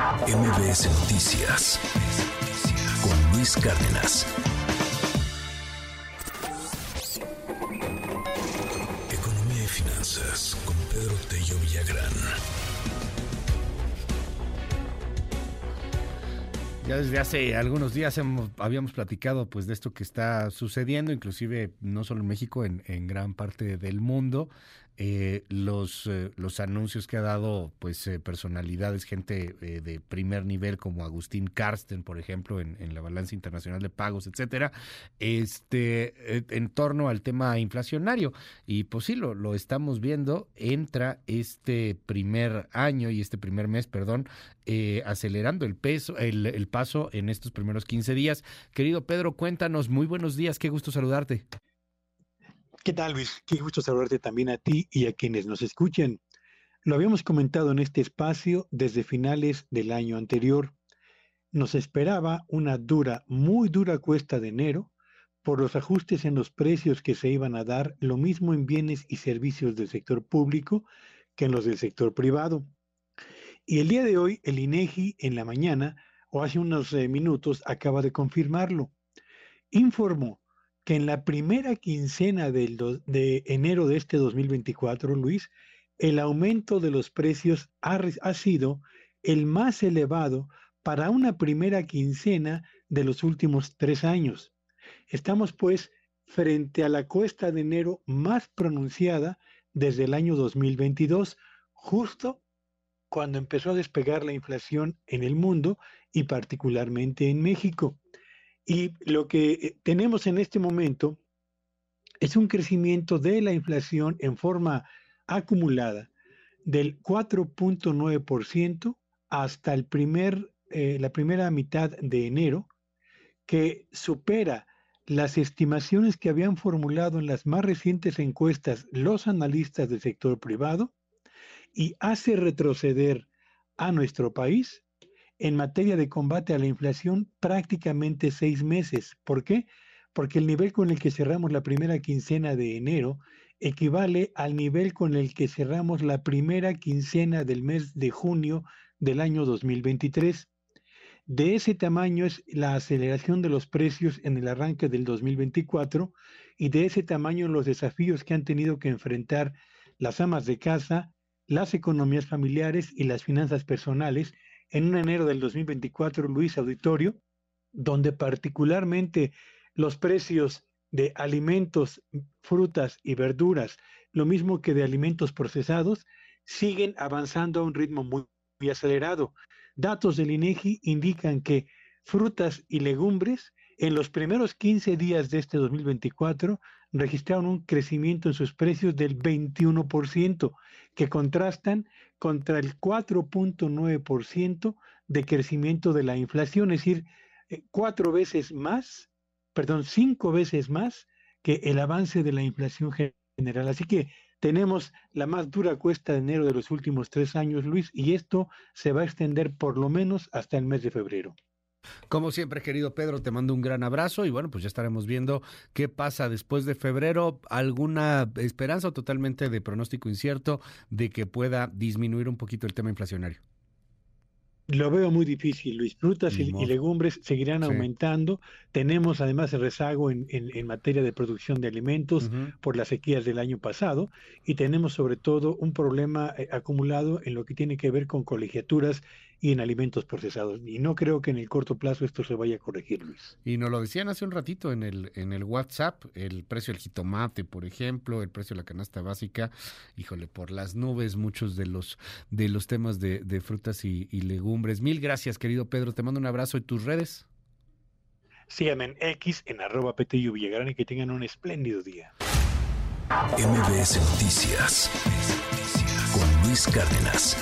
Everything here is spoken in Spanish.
MBS Noticias con Luis Cárdenas. Economía y finanzas con Pedro Tello Villagrán. Ya desde hace algunos días habíamos platicado pues de esto que está sucediendo, inclusive no solo en México, en gran parte del mundo eh, los, eh, los anuncios que ha dado pues eh, personalidades, gente eh, de primer nivel como Agustín Karsten, por ejemplo, en, la balanza internacional de pagos, etcétera, este, en torno al tema inflacionario. Y pues sí, lo, lo estamos viendo, entra este primer año y este primer mes, perdón, acelerando el peso, el, el paso en estos primeros 15 días. Querido Pedro, cuéntanos, muy buenos días, qué gusto saludarte. ¿Qué tal, Luis? Qué gusto saludarte también a ti y a quienes nos escuchan. Lo habíamos comentado en este espacio desde finales del año anterior. Nos esperaba una dura, muy dura cuesta de enero por los ajustes en los precios que se iban a dar, lo mismo en bienes y servicios del sector público que en los del sector privado. Y el día de hoy, el INEGI en la mañana, o hace unos eh, minutos, acaba de confirmarlo. Informó que en la primera quincena de enero de este 2024, Luis, el aumento de los precios ha sido el más elevado para una primera quincena de los últimos tres años. Estamos pues frente a la cuesta de enero más pronunciada desde el año 2022, justo cuando empezó a despegar la inflación en el mundo y particularmente en México. Y lo que eh, tenemos en este momento es un crecimiento de la inflación en forma acumulada del 4.9% hasta el primer, eh, la primera mitad de enero, que supera las estimaciones que habían formulado en las más recientes encuestas los analistas del sector privado y hace retroceder a nuestro país en materia de combate a la inflación prácticamente seis meses. ¿Por qué? Porque el nivel con el que cerramos la primera quincena de enero equivale al nivel con el que cerramos la primera quincena del mes de junio del año 2023. De ese tamaño es la aceleración de los precios en el arranque del 2024 y de ese tamaño los desafíos que han tenido que enfrentar las amas de casa, las economías familiares y las finanzas personales en un enero del 2024, Luis Auditorio, donde particularmente los precios de alimentos, frutas y verduras, lo mismo que de alimentos procesados, siguen avanzando a un ritmo muy, acelerado. Datos del INEGI indican que frutas y legumbres en los primeros 15 días de este 2024 registraron un crecimiento en sus precios del 21%, que contrastan contra el 4.9% de crecimiento de la inflación, es decir, eh, cuatro veces más, perdón, cinco veces más que el avance de la inflación general. Así que tenemos la más dura cuesta de enero de los últimos tres años, Luis, y esto se va a extender por lo menos hasta el mes de febrero. Como siempre, querido Pedro, te mando un gran abrazo y bueno, pues ya estaremos viendo qué pasa después de febrero. ¿Alguna esperanza o totalmente de pronóstico incierto de que pueda disminuir un poquito el tema inflacionario? Lo veo muy difícil, Luis. Frutas y, y legumbres seguirán sí. aumentando. Tenemos además el rezago en, en, en, materia de producción de alimentos uh -huh. por las sequías del año pasado y tenemos sobre todo un problema eh, acumulado en lo que tiene que ver con colegiaturas y en alimentos procesados. Y no creo que en el corto plazo esto se vaya a corregir, Luis. Y nos lo decían hace un ratito en el, en el WhatsApp, el precio del jitomate, por ejemplo, el precio de la canasta básica, híjole, por las nubes, muchos de los, de los temas de, de frutas y, y legumbres. Mil gracias, querido Pedro. Te mando un abrazo y tus redes. Síganme en X, en arroba PTU Villagrán y que tengan un espléndido día. MBS Noticias con Luis Cárdenas.